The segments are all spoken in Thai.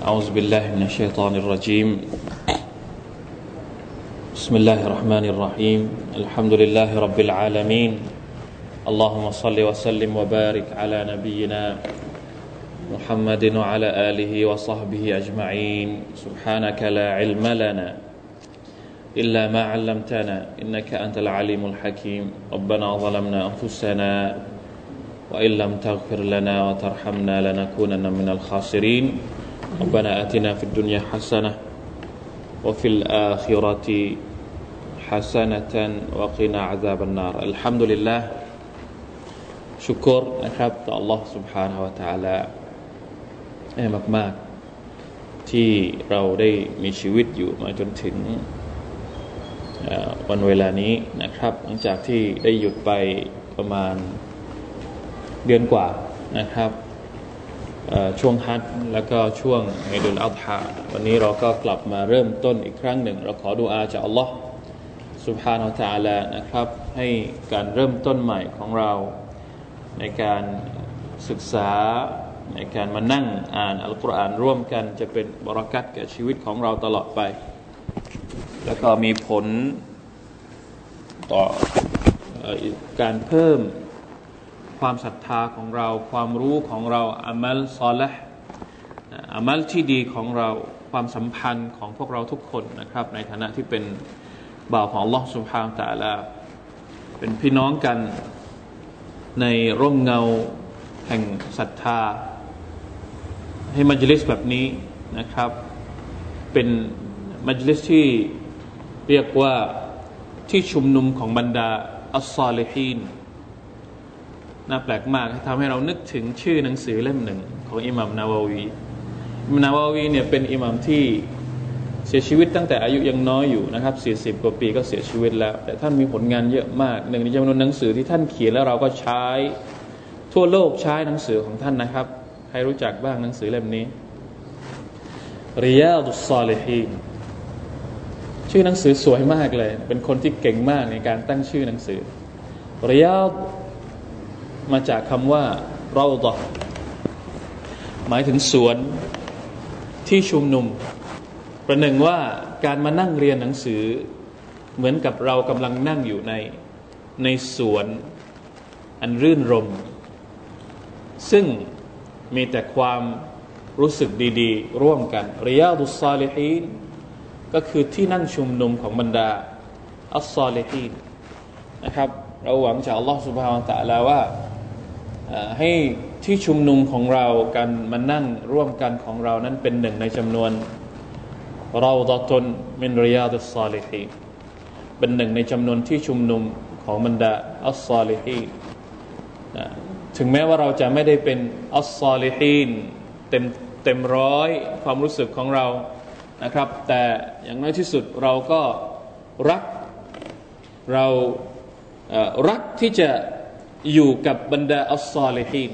أعوذ بالله من الشيطان الرجيم. بسم الله الرحمن الرحيم. الحمد لله رب العالمين. اللهم صل وسلم وبارك على نبينا محمد وعلى آله وصحبه أجمعين. سبحانك لا علم لنا إلا ما علمتنا إنك أنت العليم الحكيم. ربنا ظلمنا أنفسنا وإن لم تغفر لنا وترحمنا لنكونن من الخاسرين. ربنا آتنا في الدنيا حسنة وفي الآخرة حسنة وقنا عذاب النار الحمد لله ชุกรนะครับต่อ Allah سبحانه และ تعالى ให้มาก ๆ ที่เราได้มีชีวิตอยู่มาจนถึงวันเวลานี้นะครับ หลังจากที่ได้หยุดไปประมาณเดือนกว่านะครับ ช่วงฮัทและก็ช่วงไอดุลอัลฮะวันนี้เราก็กลับมาเริ่มต้นอีกครั้งหนึ่ง เราขอดูอาจากอัลลอฮ์สุบฮานอัลตะลานะครับ ให้การเริ่มต้นใหม่ของเรา ในการศึกษาในการมานั่งอ่านอัลกุรอานร่วมกันจะเป็นบรารักัตแก่ชีวิตของเราตลอดไป แล้วก็มีผลต่อการเพิ่ม ความศรัทธาของเรา ความรู้ของเราอามัลซอลห์อามัลที่ดีของเราความสัมพันธ์ของพวกเราทุกคนนะครับ ในฐานะที่เป็นบ่าวของลอสุภาพแต่ละเป็นพี่น้องกันในร่มเงาแห่งศรัทธา ให้มัจลิสแบบนี้นะครับ เป็นมัจลิสที่เรียกว่าที่ชุมนุมของบรรดาอัลซอลิฮีน น่าแปลกมากทำให้เรานึกถึงชื่อหนังสือเล่มหนึ่งของอิหมัมนาวาวีอิมนาวาวีเนี่ยเป็นอิหมัมที่เสียชีวิตตั้งแต่อายุยังน้อยอยู่นะครับ 40 กว่าปีก็เสียชีวิตแล้ว แต่ท่านมีผลงานเยอะมาก หนึ่งในจำนวนหนังสือที่ท่านเขียนแล้วเราก็ใช้ ทั่วโลกใช้หนังสือของท่านนะครับ ใครรู้จักบ้างหนังสือเล่มนี้ริยาดุสซาเลฮีนชื่อหนังสือสวยมากเลย เป็นคนที่เก่งมากในการตั้งชื่อหนังสือริยาด มาจากคำว่าเราดอหมายถึงสวนที่ชุมนุม ประหนึ่งว่าการมานั่งเรียนหนังสือ เหมือนกับเรากำลังนั่งอยู่ในในสวนอันรื่นรม ซึ่งมีแต่ความรู้สึกดีๆ ร่วมกันริยาดุสซาลิฮีนก็คือที่นั่งชุมนุมของบรรดาอัลซาลิฮีนนะครับ เราหวังจากอัลลอฮฺสุบฮานตะลาว่า ให้ที่ชุมนุมของเราการมานั่งร่วมกันของเรานั้นเป็นหนึ่งในจำนวนเราดตนมินริยาดุสซาลิฮีเป็นหนึ่งในจำนวนที่ชุมนุมของบรรดาอัลซาลิฮีถึงแม้ว่าเราจะไม่ได้เป็นอัลซาลิฮีนเต็มเต็มร้อยความรู้สึกของเรานะครับ แต่อย่างน้อยที่สุดเราก็รักเรารักที่จะ อยู่กับบรรดาอัลซอลิฮีน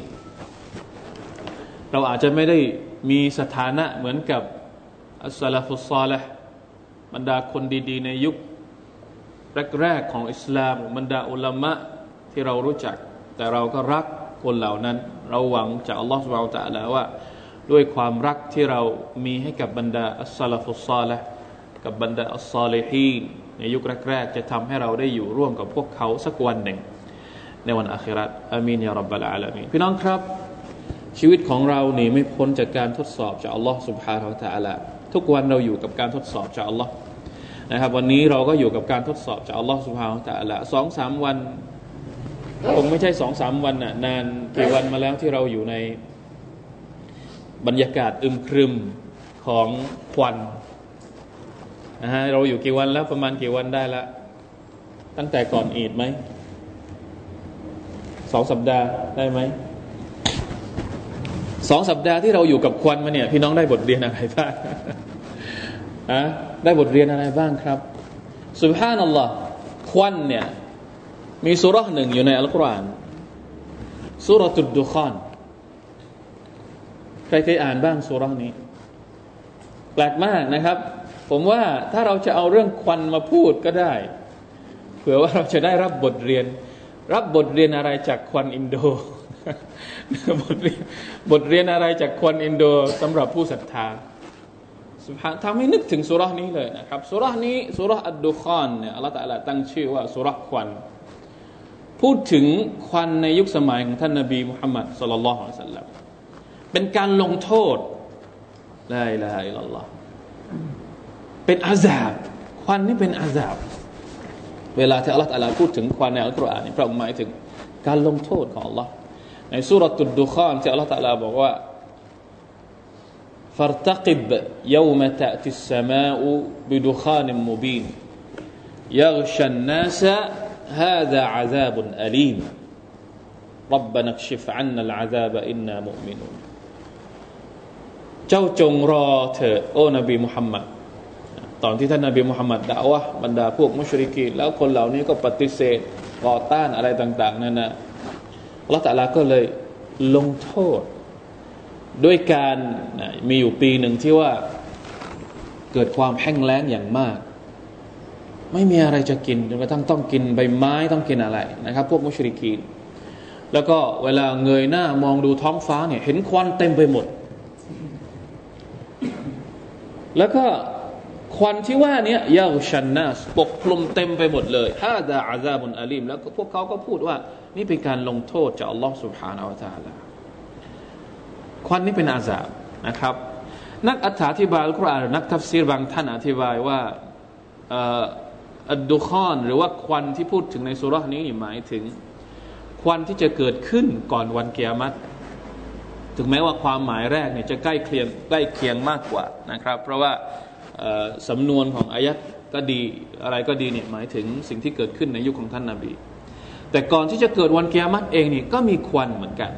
เราอาจจะไม่ได้มีสถานะเหมือนกับอัสลาฟุซอลห์บรรดาคนดี ๆ ในยุคแรกๆของอิสลามบรรดาอุลามะที่เรารู้จัก แต่เราก็รักคนเหล่านั้น เราหวังจากอัลลอฮฺสุบไบร์ตะลาว่า ด้วยความรักที่เรามีให้กับบรรดาอัสลาฟุซอลห์กับบรรดาอัลซอลิฮีนในยุคแรกๆจะทำให้เราได้อยู่ร่วมกับพวกเขาสักวันหนึ่ง ในวันอาคิรัตอามีนยารับบะลอาลามีพี่น้องครับ ชีวิตของเราหนีไม่พ้นจากการทดสอบจากอัลลอฮ์ سبحانه และ تعالى ทุกวันเราอยู่กับการทดสอบจากอัลลอฮ์นะครับ วันนี้เราก็อยู่กับการทดสอบจากอัลลอฮ์ سبحانه และ تعالى สองสามวันคงไม่ใช่สองสามวันน่ะนานกี่วันมาแล้วที่เราอยู่ในบรรยากาศอึมครึมของควันนะฮะเราอยู่กี่วันแล้วประมาณกี่วันได้ละตั้งแต่ก่อนอีดไหม สองสัปดาห์ได้ไหมสองสัปดาห์ที่เราอยู่กับควันมาเนี่ย พี่น้องได้บทเรียนอะไรบ้างอะได้บทเรียนอะไรบ้างครับสุบฮานัลลอฮ์ควันเนี่ย มีสุรษหนึ่งอยู่ในอัลกุรอานสุรตุดดุคอนใครเคยอ่านบ้างสุรษนี้ แปลกมากนะครับ ผมว่าถ้าเราจะเอาเรื่องควันมาพูดก็ได้ เผื่อว่าเราจะได้รับบทเรียน รับบทเรียนอะไรจากควันอินโดบทเรียนบทเรียนอะไรจากควันอินโดสำหรับผู้ศรัทธาสุภาทำให้นึกถึงสุรานี้เลยนะครับสุรานี้สุราอัดดุคอนเนี่ยอัลลอฮฺตะลาตั้งชื่อว่าสุราควัน พูดถึงควันในยุคสมัยของท่านนบีมุฮัมมัดสุลลัลลอฮุสัลลัมเป็นการลงโทษลาอิลาฮะอิลลัลลอฮเป็นอาซาบควันนี่เป็นอาซาบ เวลาที่อัลลอฮฺตะลาพูดถึงควันในอัลกุรอานนี่พระองค์หมายถึงการลงโทษของอัลลอฮ์ในสุรตุดดุคอนที่อัลลอฮฺตะลาบอกว่า فارتقب يوم تأتي السماء بدخان مبين يغشى الناس هذا عذاب أليم ربنا اكشف عنا العذاب إنا مؤمنون เจ้าจงรอเถิดโอ้นบีมุฮัมมัด ตอนที่ท่านนบีมุฮัมมัดด่าวะบรรดาพวกมุชริกีแล้วคนเหล่านี้ก็ปฏิเสธต่อต้านอะไรต่าง ๆนั่นนะอัลลอฮฺตลาก็เลยลงโทษ ด้วยการมีอยู่ปีหนึ่งที่ว่าเกิดความแห้งแล้งอย่างมาก ไม่มีอะไรจะกินจนกระทั่งต้องกินใบไม้ต้องกินอะไรนะครับ พวกมุชริกีนแล้วก็เวลาเงยหน้ามองดูท้องฟ้าเนี่ยเห็นควันเต็มไปหมด แล้วก็ ควันที่ว่านี้ยาชันนาสปกคลุมเต็มไปหมดเลยฮาดาอาซาบุนอาลีมแล้วก็พวกเขาก็พูดว่า นี่เป็นการลงโทษจากอัลลอฮ์สุบฮานาอัลลอฮ์ควันนี้เป็นอาซาบนะครับ นักอธิบายอัลกุรอานนักทัฟซีรบางท่านอธิบายว่าอัดดุคอน หรือว่าควันที่พูดถึงในสุรานี้หมายถึง ควันที่จะเกิดขึ้นก่อนวันเกียรติถึงแม้ว่าความหมายแรกเนี่ยจะใกล้เคียงใกล้เคียงมากกว่านะครับ เพราะว่า สำนวนของอายัดก็ดีอะไรก็ดีเนี่ยหมายถึงสิ่งที่เกิดขึ้นในยุคของท่านนาบี แต่ก่อนที่จะเกิดวันเกียรติเองนี่ก็มีควันเหมือนกัน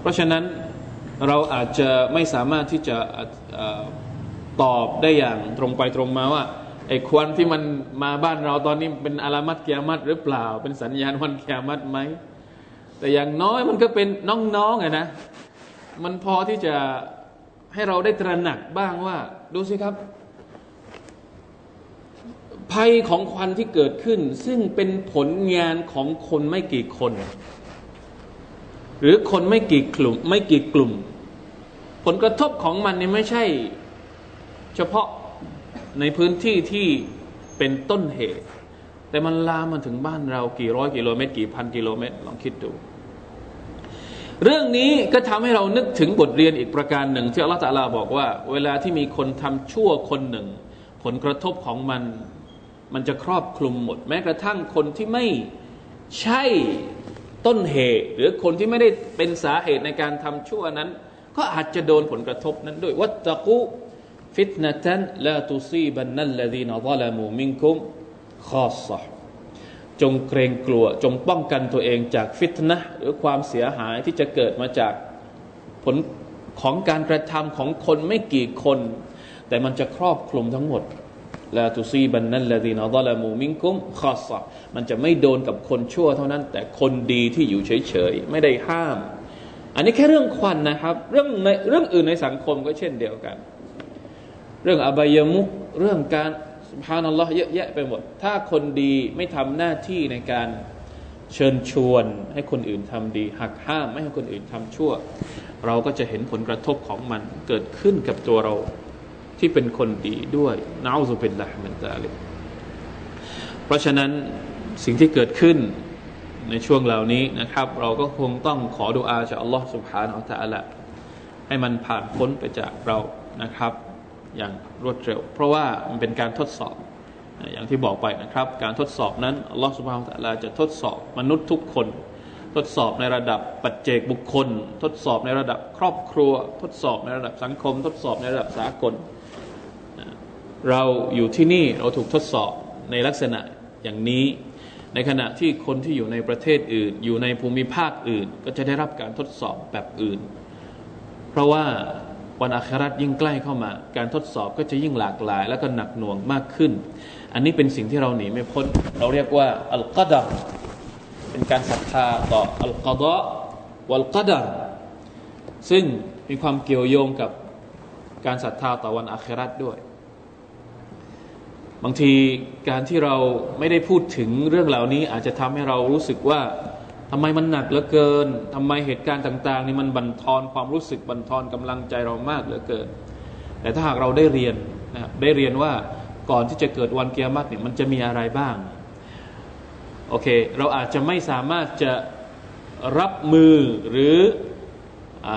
เพราะฉะนั้นเราอาจจะไม่สามารถที่จะตอบได้อย่างตรงไปตรงมาว่าไอ้ควันที่มันมาบ้านเราตอนนี้เป็นอารามัดเกียรติหรือเปล่า เป็นสัญญาณวันเกียรติไหมแต่อย่างน้อยมันก็เป็นน้องๆไงนะมันพอที่จะ ให้เราได้ตระหนักบ้างว่า ดูสิครับ ภัยของควันที่เกิดขึ้น ซึ่งเป็นผลงานของคนไม่กี่คน หรือคนไม่กี่กลุ่ม ไม่กี่กลุ่ม ผลกระทบของมันนี่ไม่ใช่ เฉพาะในพื้นที่ที่เป็นต้นเหตุ แต่มันลามมาถึงบ้านเรากี่ร้อยกิโลเมตร กี่พันกิโลเมตร ลองคิดดู เรื่องนี้ก็ทำให้เรานึกถึงบทเรียนอีกประการหนึ่งที่อัลลอฮฺตาลาบอกว่า เวลาที่มีคนทำชั่วคนหนึ่ง ผลกระทบของมัน มันจะครอบคลุมหมด แม้กระทั่งคนที่ไม่ใช่ต้นเหตุ หรือคนที่ไม่ได้เป็นสาเหตุในการทำชั่วนั้น ก็อาจจะโดนผลกระทบนั้นด้วยวัตตะกุฟิตนะตันลาตุซีบันนัลลดีนอัลลมูมิงคุมขอสะ จงเกรงกลัว จงป้องกันตัวเองจากฟิตนะหรือความเสียหายที่จะเกิดมาจากผลของการกระทำของคนไม่กี่คน แต่มันจะครอบคลุมทั้งหมดลาตุซีบันนั่นลลดีนอัลลมูมิงคุมขอสมันจะไม่โดนกับคนชั่วเท่านั้น แต่คนดีที่อยู่เฉยๆ ไม่ได้ห้าม อันนี้แค่เรื่องควันนะครับ เรื่องในเรื่องอื่นในสังคมก็เช่นเดียวกัน เรื่องอบายมุกเรื่องการ สุภานัลลอฮ์เยอะแยะไปหมด ถ้าคนดีไม่ทำหน้าที่ในการเชิญชวนให้คนอื่นทำดี หักห้ามไม่ให้คนอื่นทำชั่ว เราก็จะเห็นผลกระทบของมันเกิดขึ้นกับตัวเราที่เป็นคนดีด้วยนาอุสุบิลละมันตาลิเพราะฉะนั้นสิ่งที่เกิดขึ้นในช่วงเหล่านี้นะครับ เราก็คงต้องขอดุอาจากอัลลอฮ์สุบฮานอัลตลอฮ์ให้มันผ่านพ้นไปจากเรานะครับ อย่างรวดเร็ว เพราะว่ามันเป็นการทดสอบอย่างที่บอกไปนะครับ การทดสอบนั้นลอฮฺสุบฮานตะลาจะทดสอบมนุษย์ทุกคน ทดสอบในระดับปัจเจกบุคคล ทดสอบในระดับครอบครัว ทดสอบในระดับสังคม ทดสอบในระดับสากล เราอยู่ที่นี่เราถูกทดสอบในลักษณะอย่างนี้ ในขณะที่คนที่อยู่ในประเทศอื่น อยู่ในภูมิภาคอื่น ก็จะได้รับการทดสอบแบบอื่น เพราะว่า วันอาคราตยิ่งใกล้เข้ามา การทดสอบก็จะยิ่งหลากหลาย และก็หนักหน่วงมากขึ้น อันนี้เป็นสิ่งที่เราหนีไม่พ้น เราเรียกว่าอัลกัดรเป็นการศรัทธาต่ออัลกัดะวัลกัดรซึ่งมีความเกี่ยวโยงกับการศรัทธาต่อวันอาคราตด้วย บางทีการที่เราไม่ได้พูดถึงเรื่องเหล่านี้อาจจะทำให้เรารู้สึกว่า ทำไมมันหนักเหลือเกินทำไมเหตุการณ์ต่าง ๆ นี่มันบั่นทอนความรู้สึกบั่นทอนกำลังใจเรามากเหลือเกิน แต่ถ้าหากเราได้เรียนนะครับได้เรียนว่าก่อนที่จะเกิดวันเกียรติเนี่ยมันจะมีอะไรบ้างโอเค เราอาจจะไม่สามารถจะรับมือหรืออ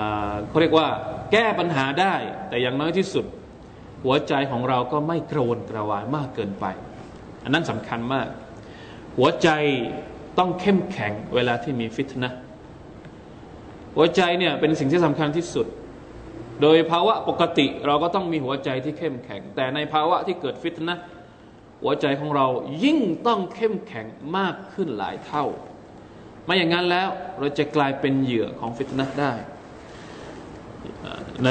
เขาเรียกว่าแก้ปัญหาได้ แต่อย่างน้อยที่สุด หัวใจของเราก็ไม่กระวนกระวายมากเกินไป อันนั้นสำคัญมาก หัวใจ ต้องเข้มแข็งเวลาที่มีฟิตนะหัวใจเนี่ยเป็นสิ่งที่สำคัญที่สุด โดยภาวะปกติเราก็ต้องมีหัวใจที่เข้มแข็ง แต่ในภาวะที่เกิดฟิตนะหัวใจของเรายิ่งต้องเข้มแข็งมากขึ้นหลายเท่า ไม่อย่างนั้นแล้วเราจะกลายเป็นเหยื่อของฟิตนะได้ ใน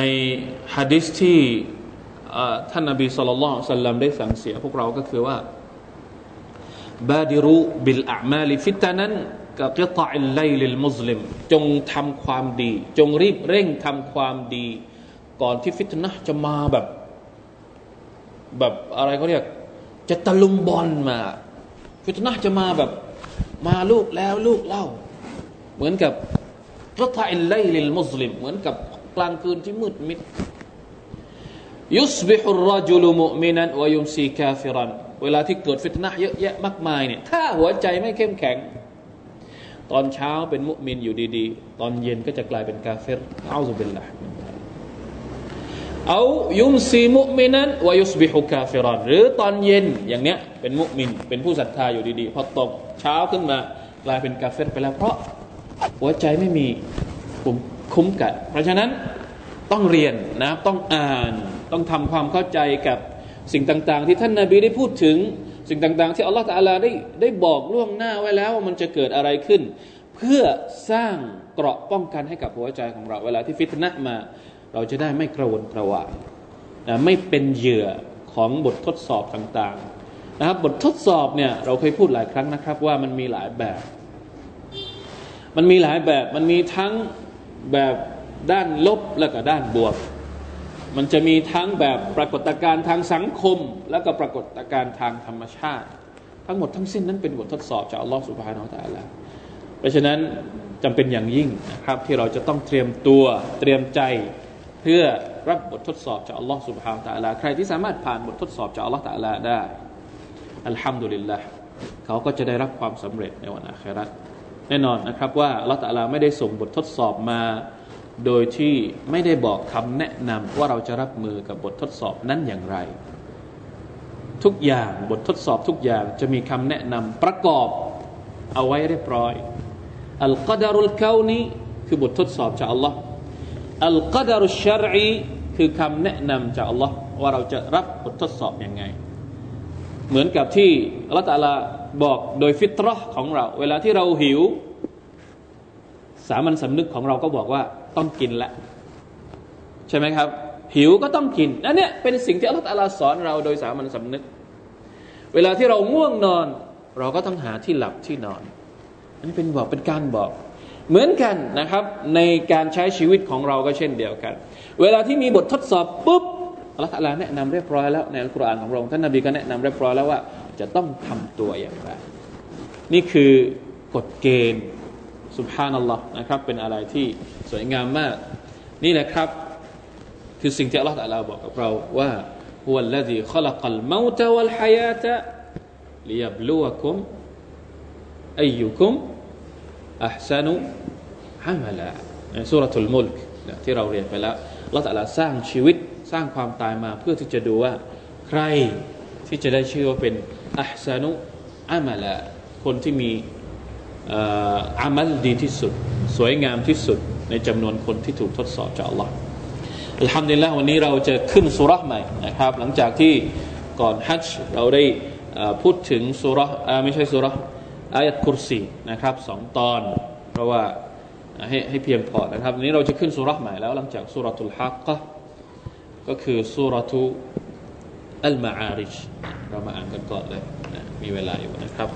ฮะดิษที่ท่านนบีصلى الله عليه وسلمได้สั่งเสียพวกเราก็คือว่า بادروا بالأعمال فتنا كقطع الليل المظلم จงทำความดี จงรีบเร่งทำความดี ก่อนที่ฟิตนะจะมาแบบ แบบอะไรเขาเรียก จะตะลุมบอลมา ฟิตนะจะมาแบบ มาลูกแล้วลูกเล่า เหมือน كقطع الليل المظلم เหมือนกับกลางคืนที่มืดมิดيصبح الرجل مؤمنا ويمسي كافرا เวลาที่เกิดฟิตนะเยอะแยะมากมายเนี่ยถ้าหัวใจไม่เข้มแข็ง ตอนเช้าเป็นมุมินอยู่ดีๆ ตอนเย็นก็จะกลายเป็นกาเฟรเอาซุบิลละเอายุมซีมุมินันวายุสบิฮุกาเฟรันหรือตอนเย็นอย่างเนี้ยเป็นมุมิน เป็นผู้ศรัทธาอยู่ดีๆ พอตกเช้าขึ้นมากลายเป็นกาเฟรไปแล้ว เพราะหัวใจไม่มีคุ้มกันเพราะฉะนั้นต้องเรียนนะต้องอ่านต้องทำความเข้าใจกับ สิ่งต่าง ๆ ที่ท่านนาบีได้พูดถึง สิ่งต่าง ๆ ที่อัลลอฮฺตาลาได้ได้บอกล่วงหน้าไว้แล้วว่ามันจะเกิดอะไรขึ้น เพื่อสร้างเกราะป้องกันให้กับหัวใจของเรา เวลาที่ฟิตนะมา เราจะได้ไม่กระวนกระวายนะไม่เป็นเหยื่อของบททดสอบต่าง ๆ นะครับ บททดสอบเนี่ยเราเคยพูดหลายครั้งนะครับ ว่ามันมีหลายแบบ มันมีหลายแบบมันมีทั้งแบบด้านลบและก็ด้านบวก มันจะมีทั้งแบบปรากฏการณ์ทางสังคม และก็ปรากฏการณ์ทางธรรมชาติ ทั้งหมดทั้งสิ้นนั้นเป็นบททดสอบจากอัลลอฮฺสุบฮานาอัลลอฮฺเพราะฉะนั้นจำเป็นอย่างยิ่งนะครับที่เราจะต้องเตรียมตัวเตรียมใจเพื่อรับบททดสอบจากอัลลอฮฺสุบฮานาอัลลอฮฺใครที่สามารถผ่านบททดสอบจากอัลลอฮฺตะลาได้อัลฮัมดุลิลละเขาก็จะได้รับความสำเร็จในวันอาคราแน่นอนนะครับว่าอัลลอฮฺตะลาไม่ได้ส่งบททดสอบมา โดยที่ไม่ได้บอกคำแนะนำว่าเราจะรับมือกับบททดสอบนั้นอย่างไร ทุกอย่างบททดสอบทุกอย่างจะมีคำแนะนำประกอบเอาไว้เรียบร้อยอัลกัดารุลกาวนีคือบททดสอบจากอัลลอฮ์อัลกัดารุชารีคือคำแนะนำจากอัลลอฮ์ว่าเราจะรับบททดสอบอยังไง เหมือนกับที่อัลลอฮ์ตาลาบอกโดยฟิตรห์ของเรา เวลาที่เราหิว สามัญสำนึกของเราก็บอกว่า ต้องกินละใช่ไหมครับ หิวก็ต้องกินนั่นเนี่ยเป็นสิ่งที่อัลลอฮฺสอนเราโดยสามัญสำนึก เวลาที่เราง่วงนอน เราก็ต้องหาที่หลับที่นอน อันนี้เป็นบอกเป็นการบอก เหมือนกันนะครับ ในการใช้ชีวิตของเราก็เช่นเดียวกัน เวลาที่มีบททดสอบปุ๊บอัลลอฮฺแนะนำเรียบร้อยแล้วในอัลกุรอานของเราท่านนบีก็แนะนำเรียบร้อยแล้วว่าจะต้องทำตัวอย่างไรนี่คือกฎเกณฑ์ สุบฮานัลลอฮ์นะครับเป็นอะไรที่สวยงามมาก นี่แหละครับ คือสิ่งที่อัลลอฮฺเราบอกกับเราว่าฮุวัลลดีขลักัลมาตะวัลฮายาตะลียบลูวคุมอายุคุมอัพซานุฮามละในสุรทูลมุลกที่เราเรียนไปแล้วเรตแต่ละสร้างชีวิตสร้างความตายมาเพื่อที่จะดูว่า ใครที่จะได้ชื่อว่าเป็นอัพซานุอามละคนที่มี อามัลดีที่สุด สวยงามที่สุดในจำนวนคนที่ถูกทดสอบจากอัลลอฮ์อัลฮัมดุลิลละวันนี้เราจะขึ้นสุรษใหม่นะครับ หลังจากที่ก่อนฮัจจ์เราได้พูดถึงสุรษไม่ใช่สุรษอายัดคุรซีนะครับสองตอน เพราะว่าให้ให้เพียงพอนะครับวันนี้เราจะขึ้นสุรษใหม่แล้ว หลังจากสุรทุลฮักกะก็คือสุรทุอัลมาอาริชเรามาอ่านกันก่อนเลยมีเวลาอยู่นะครับ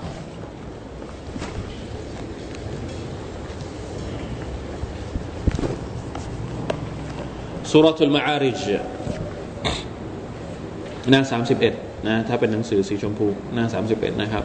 สุรทูลมาอาริจหน้าสามสิบเอ็ดนะถ้าเป็นหนังสือสีชมพูหน้าสามสิบเอ็ดนะครับ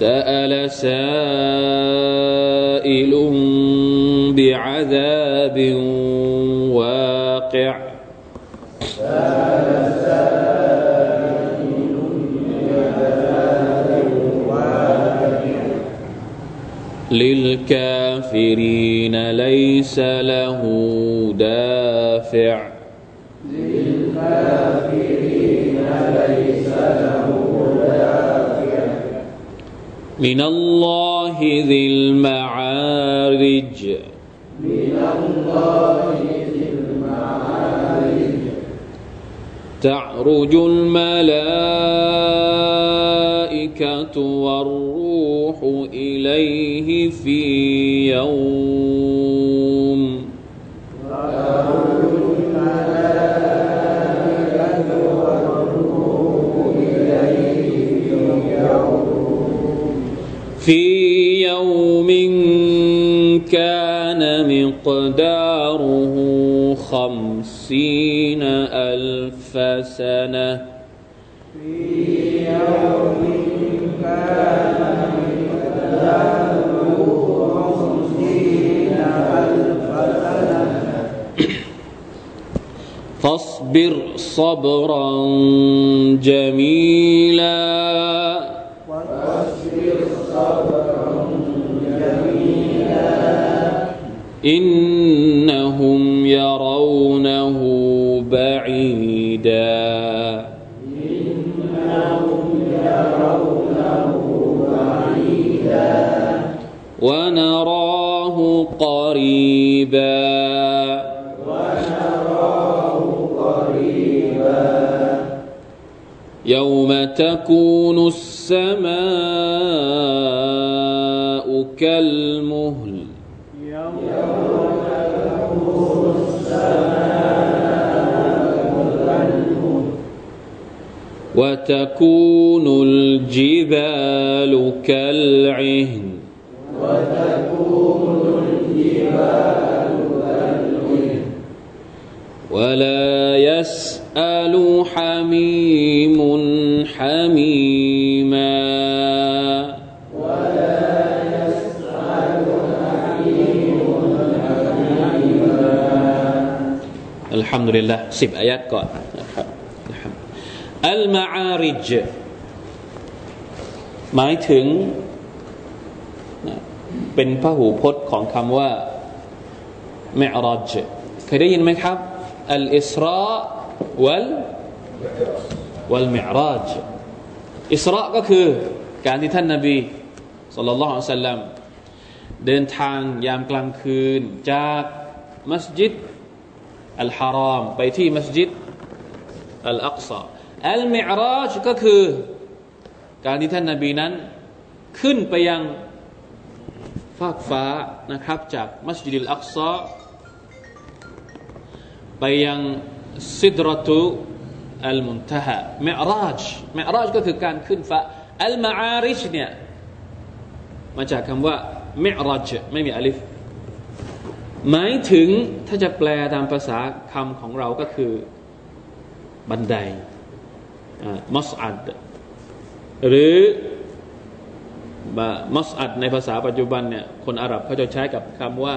سأل سائل بعذاب واقع. سأل للكافرين ليس له دافع. للكافرين ليس له دافع من الله ذي المعارج. من الله ذي المعارج تعرج الملائكة والروح إليه في يوم مقداره خمسين ألف سنة. في يوم كان مقداره خمسين ألف سنة فاصبر صبرا جميلا إنهم يرونه بعيدا. ونراه قريبا. يوم تكون السماء كالمهل. وتكون الجبال كالعهن. وتكون الجبال كالعهن ولا يسأل حميم حميما. ولا يسأل حميم حميما الحمد لله سيب آيات قال อัลมาอาริจหมายถึง เป็นพหูพจน์ของคำว่าเมอรจเคยได้ยินไหมครับอัลอิสราวัลวัลเมอรัจอิสราก็คือการที่ท่านนาบีสุลต่านละฮ์สัลลัมเดินทางยามกลางคืน จากมัสยิดอัลฮารอมไปที่มัสยิดอัลอักซา อัลมิอราจก็คือการที่ท่านนาบีนั้น ขึ้นไปยังฟากฟ้านะครับ จากมัสยิดอัลอักซาไปยังซิดรตุอัลมุนตฮะมิอราจมิอราจก็คือการขึ้นฟ้าอัลมาอาริชเนี่ยมาจากคำว่ามิอราจไม่มีอลิฟหมายถึงถ้าจะแปลตามภาษาคำของเราก็คือบันได มัสอัดหรือมัสอัดในภาษาปัจจุบันเนี่ยคนอาหรับเขาจะใช้กับคำว่า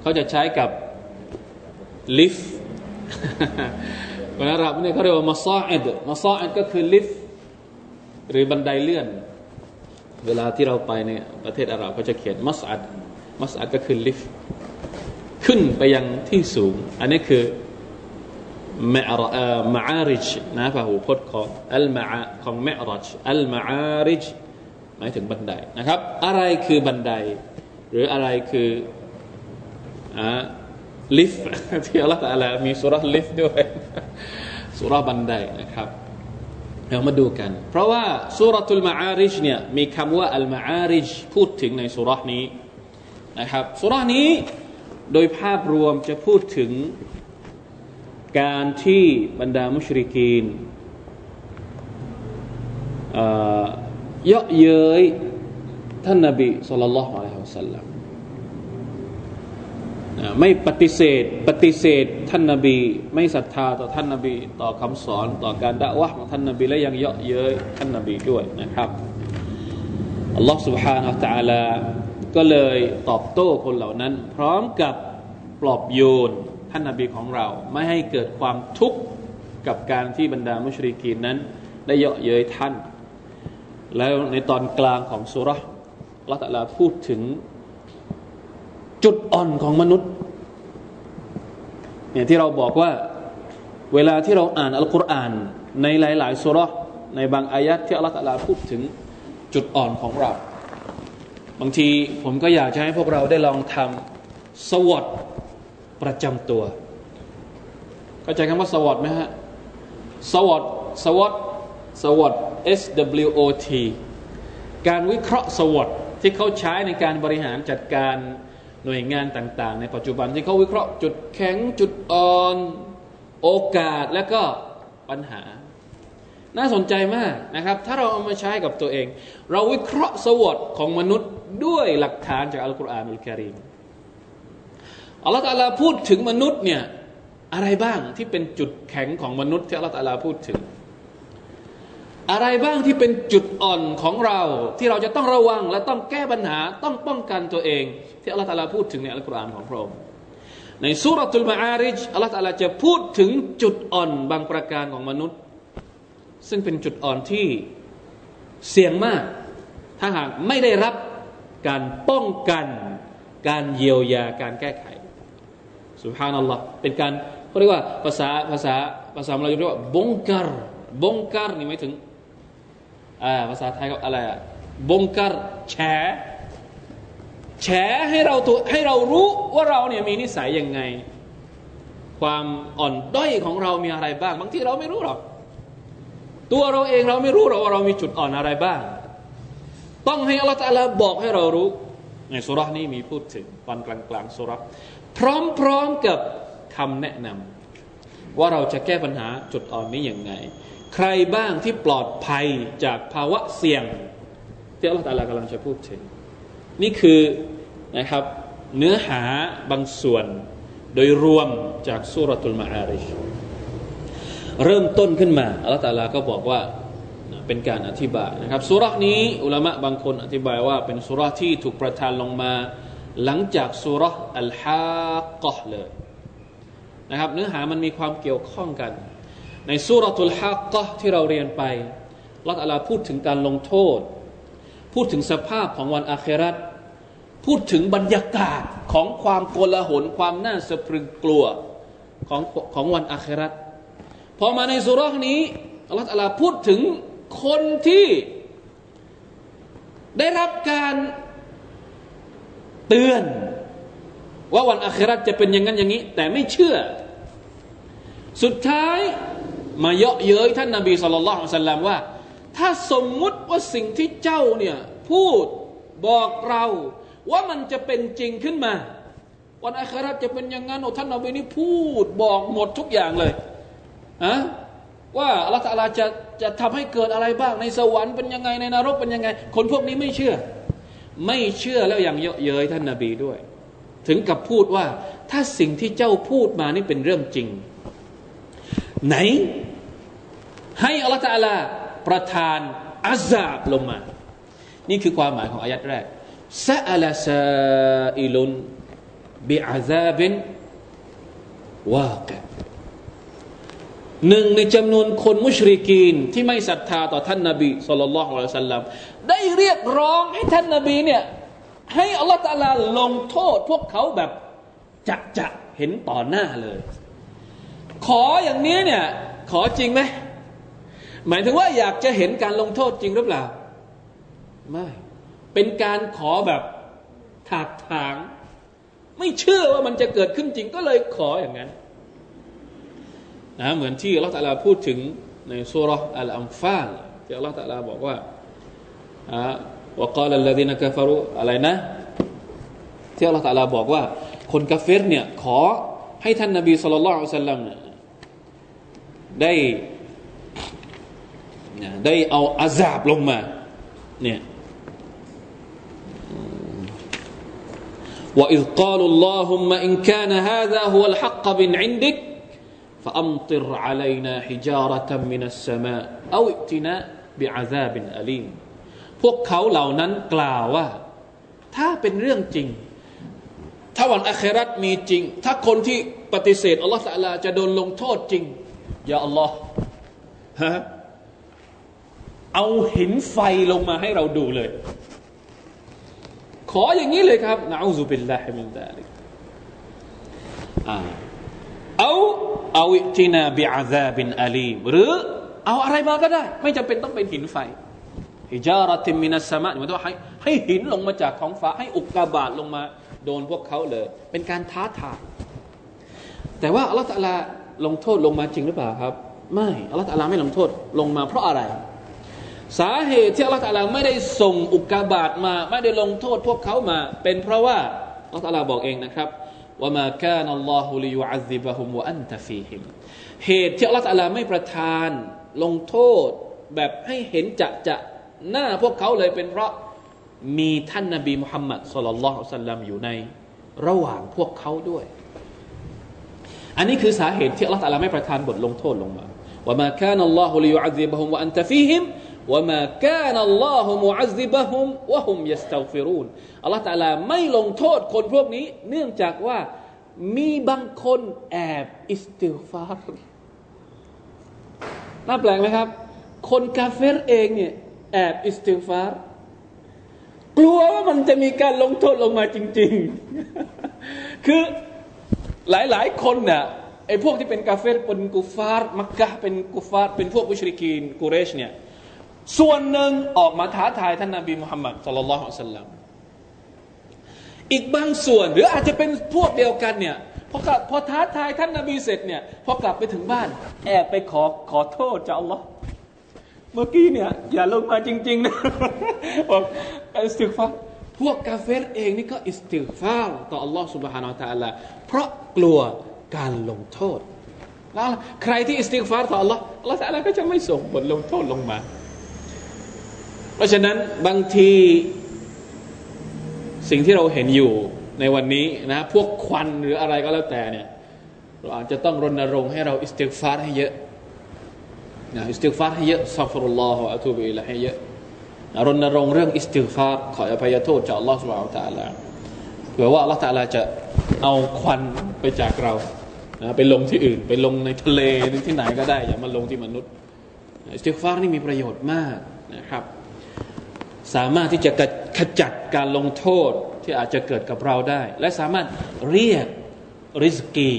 เขาจะใช้กับลิฟคนอาหรับเนี่ยเขาเรียกว่ามัสอัดมัสอัดก็คือลิฟหรือบันไดเลื่อน เวลาที่เราไปเนี่ยประเทศอาหรับเขาจะเขียนมัสอัดมัสอัดก็คือลิฟขึ้นไปยังที่สูง อันนี้คือ มะอาริจนะพระหูพจน์ของอัลมาของมะรัจอัลมาอาริจหมายถึงบันไดนะครับ อะไรคือบันได หรืออะไรคืออ่าลิฟที่อัลลอฮฺตะลามีสุรษลิฟด้วยสุรบันไดนะครับเรามาดูกัน เพราะว่าสุรทูลมาอาริชเนี่ยมีคำว่าอัลมาอาริชพูดถึงในสุรนี้นะครับสุรนี้โดยภาพรวมจะพูดถึง การที่บรรดามุชริกีนเยาะเย้ยท่านนบีสุลต่านละฮ์อะลัยฮิวสัลลัมไม่ปฏิเสธปฏิเสธท่านนบี ไม่ศรัทธาต่อท่านนบี ต่อคำสอน ต่อการด่าวะของท่านนบีและยังเยาะเย้ยท่านนบีด้วยนะครับอัลลอฮ์ سبحانه และ تعالى ก็เลยตอบโต้คนเหล่านั้น พร้อมกับปลอบโยน ท่านนบีของเรา ไม่ให้เกิดความทุกข์กับการที่บรรดามุชริกีนนั้น ได้เยาะเย้ยท่าน แล้วในตอนกลางของสุรษละตัลลาพูดถึงจุดอ่อนของมนุษย์เนี่ยที่เราบอกว่าเวลาที่เราอ่านอัลกุรอานในหลาย ๆสุรษในบางอายัดที่อัลลอฮฺตะลาพูดถึงจุดอ่อนของเรา บางทีผมก็อยากจะให้พวกเราได้ลองทำสวด ประจำตัวเข้าใจคำว่าสวดไหมฮะสวดสวดสวด S W O T การวิเคราะห์สวดที่เขาใช้ในการบริหารจัดการหน่วยงานต่าง ๆ ในปัจจุบันที่เขาวิเคราะห์จุดแข็งจุดอ่อนโอกาสและก็ปัญหา น่าสนใจมากนะครับ ถ้าเราเอามาใช้กับตัวเอง เราวิเคราะห์สวดของมนุษย์ด้วยหลักฐานจากอัลกุรอานอัลกิริม อัลลอฮฺตาลาพูดถึงมนุษย์เนี่ยอะไรบ้างที่เป็นจุดแข็งของมนุษย์ที่อัลลอฮฺตาลาพูดถึง อะไรบ้างที่เป็นจุดอ่อนของเราที่เราจะต้องระวังและต้องแก้ปัญหาต้องป้องกันตัวเอง ที่อัลลอฮฺตาลาพูดถึงในอัลกุรอานของพระองค์ในสุรทูลมาอาริจอัลลอฮฺตาลาจะพูดถึงจุดอ่อนบางประการของมนุษย์ ซึ่งเป็นจุดอ่อนที่เสี่ยงมาก ถ้าหากไม่ได้รับการป้องกันการเยียวยาการแก้ไข สุภานัลลอฮ์เป็นการเขาเรียกว่าภาษาภาษาภาษาเราเรียกว่าบงการบงการนี่หมายถึงอ่าภาษาไทยก็อะไรอะบงการแฉแฉให้เราตัวให้เรารู้ว่าเราเนี่ยมีนิสัยยังไง ความอ่อนด้อยของเรามีอะไรบ้าง บางทีเราไม่รู้หรอกตัวเราเองเราไม่รู้หรอกว่าเรามีจุดอ่อนอะไรบ้าง ต้องให้อัลลอฮฺบอกให้เรารู้ ในสุรานี้มีพูดถึงตอนกลางกลางสุรา พร้อมๆกับคำแนะนำว่าเราจะแก้ปัญหาจุดอ่อนนี้อย่างไง ใครบ้างที่ปลอดภัยจากภาวะเสี่ยงที่อัลลอฮฺตาลากำลังจะพูดถึง นี่คือนะครับเนื้อหาบางส่วนโดยรวมจากสุรตุลมาอาริชเริ่มต้นขึ้นมาอัลลอฮฺตาลาก็บอกว่าเป็นการอธิบายนะครับสุรานี้อุลามะบางคนอธิบายว่าเป็นสุราที่ถูกประทานลงมา หลังจากสุรอัลฮะกะเลยนะครับเนื้อหามันมีความเกี่ยวข้องกัน ในสุรทูลฮักะที่เราเรียนไปลัตอัลาพูดถึงการลงโทษ พูดถึงสภาพของวันอาคราตพูดถึงบรรยากาศของความโกลาหลความน่าสะพรึงกลัวของของวันอาคราตพอมาในสุรนี้อัลลอฮฺพูดถึงคนที่ได้รับการ เตือน ว่าวันอาคราตจะเป็นอย่างนั้นอย่างนี้ แต่ไม่เชื่อ สุดท้ายมาเยาะเย้ยท่านนาบีสุลต่านสัลลัมว่า ถ้าสมมุติว่าสิ่งที่เจ้าเนี่ยพูดบอกเรา ว่ามันจะเป็นจริงขึ้นมา วันอัคราจะเป็นอย่างนั้นโอ้ท่านนาบีนี่พูดบอกหมดทุกอย่างเลยอะว่าอัลลอฮฺจะจะทำให้เกิดอะไรบ้างในสวรรค์เป็นยังไงในนรกเป็นยังไง คนพวกนี้ไม่เชื่อ ไม่เชื่อแล้วยังเยาะเย้ยท่านนาบีด้วย ถึงกับพูดว่า ถ้าสิ่งที่เจ้าพูดมานี่เป็นเรื่องจริง ไหน ให้อัลลอฮฺตาลาประทานอาซาบลงมา นี่คือความหมายของอายัดแรกซาอัลซาอิลุนบิอาซาบินวากหนึ่งในจำนวนคนมุชริกีนที่ไม่ศรัทธาต่อท่านนาบีสุลต่านละฮ์อัลลัม ได้เรียกร้องให้ท่านนาบีเนี่ยให้อัลลอฮฺตาลาลงโทษพวกเขาแบบจะจะเห็นต่อหน้าเลย ขออย่างนี้เนี่ยขอจริงไหมหมายถึงว่าอยากจะเห็นการลงโทษจริงหรือเปล่า ไม่ เป็นการขอแบบถากถาง ไม่เชื่อว่ามันจะเกิดขึ้นจริงก็เลยขออย่างนั้นนะเหมือนที่อัลลอฮฺตาลาพูดถึงในสุรอัลอัมฟาลที่อัลลอฮฺตะลาบอกว่า อ่าว่าล ق ล ا الذين كفروا อะไรนะที่อัลลอฮฺตะลาบอกว่า คนกาเฟรเนี่ยขอให้ท่านนบีสุลต่านละสัลลัมได้ได้เอาอาซาบลงมาเนี่ย وإذ قالوا اللهم إن كان هذا هو الحق من عندك فأمطر علينا حجارة من السماء أو ائتنا بعذاب أليم พวกเขาเหล่านั้นกล่าวว่า ถ้าเป็นเรื่องจริง ถ้าวันอาคิเราะฮฺมีจริง ถ้าคนที่ปฏิเสธอัลลอฮฺ تعالى จะโดนลงโทษจริงيا الله ฮะเอาหินไฟลงมาให้เราดูเลย ขออย่างนี้เลยครับنعوذ بالله من ذلك أو أو ائتنا بعذاب أليمหรือเอาอะไรมาก็ได้ ไม่จำเป็นต้องเป็นหินไฟ ฮิจาระติมินัสมะหมายถึงว่าให้ให้หินลงมาจากท้องฟ้า ให้อุกกาบาตลงมาโดนพวกเขาเลย เป็นการท้าทายแต่ว่าอัลลอฮฺตะลาลงโทษลงมาจริงหรือเปล่าครับ ไม่อัลลอฮฺตะลาไม่ลงโทษลงมาเพราะอะไร สาเหตุที่อัลลอฮฺตะลาไม่ได้ส่งอุกกาบาตมา ไม่ได้ลงโทษพวกเขามา เป็นเพราะว่าอัลลอฮฺตะลาบอกเองนะครับว่ามาแค่นัลลอฮุลิยุอัซิบะฮุมวะอันตะฟีฮิมเหตุที่อัลลอฮฺตะลาไม่ประทานลงโทษแบบให้เห็นจะจะ หน้าพวกเขาเลยเป็นเพราะมีท่านนบีมุฮัมมัดสุลลัลลอฮุสัลลัมอยู่ในระหว่างพวกเขาด้วย อันนี้คือสาเหตุที่อัลลอฮฺไม่ประทานบทลงโทษลงมาว่ามาแค่นัลลอฮุลิยุอัซิบะฮุมวะอันตะฟีฮิมว่ามาแค่นัลลอฮุมุอัซิบะฮุมวะฮุมยัสตัฟิรูนอัลลอฮฺตาลาไม่ลงโทษคนพวกนี้ เนื่องจากว่ามีบางคนแอบอิสติฟาร์น่าแปลกไหมครับ คนกาเฟรเองเนี่ย แอบอิสติฟาร์กลัวว่ามันจะมีการลงโทษลงมาจริง ๆ คือหลายๆคนเนี่ยไอ้พวกที่เป็นกาเฟรเป็นกุฟาร์มักกะเป็นกุฟาร์เป็นพวกมุชริกีนกูเรชเนี่ยส่วนหนึ่งออกมาท้าทายท่านนาบีมุฮัมมัดصلى الله عليه وسلمอีกบางส่วนหรืออาจจะเป็นพวกเดียวกันเนี่ยพอพอท้าทายท่านนาบีเสร็จเนี่ยพอกลับไปถึงบ้าน แอบไปขอขอโทษจากอัลลอฮ์ เมื่อกี้เนี่ยอย่าลงมาจริงๆนะบอกอิสติฟาพวกกาเฟรเองนี่ก็อิสติฟาต่ออัลลอฮ์ سبحانه และ تعالى เพราะกลัวการลงโทษแล้วใครที่อิสติฟาต่ออัลลอฮ์อัลลอฮ์ تعالى ก็จะไม่ส่งบทลงโทษลงมา เพราะฉะนั้นบางทีสิ่งที่เราเห็นอยู่ในวันนี้นะพวกควันหรืออะไรก็แล้วแต่เนี่ยเราอาจจะต้องรณรงค์ให้เราอิสติฟาร์ให้เยอะ นะอิสติกฟารให้เยอะأستغفر الله وأتوب إليهให้เยอะรณรงค์เรื่องอิสติกฟารขออภัยโทษจากอัลลอฮฺ سبحانه وتعالى เผื่อว่าอัลลอฮฺ تعالى จะเอาควันไปจากเรานะไปลงที่อื่น ไปลงในทะเลที่ไหนก็ได้อย่ามาลงที่มนุษย์อิสติกฟารนี่มีประโยชน์มากนะครับ สามารถที่จะขจัดการลงโทษที่อาจจะเกิดกับเราได้ และสามารถเรียกริสกี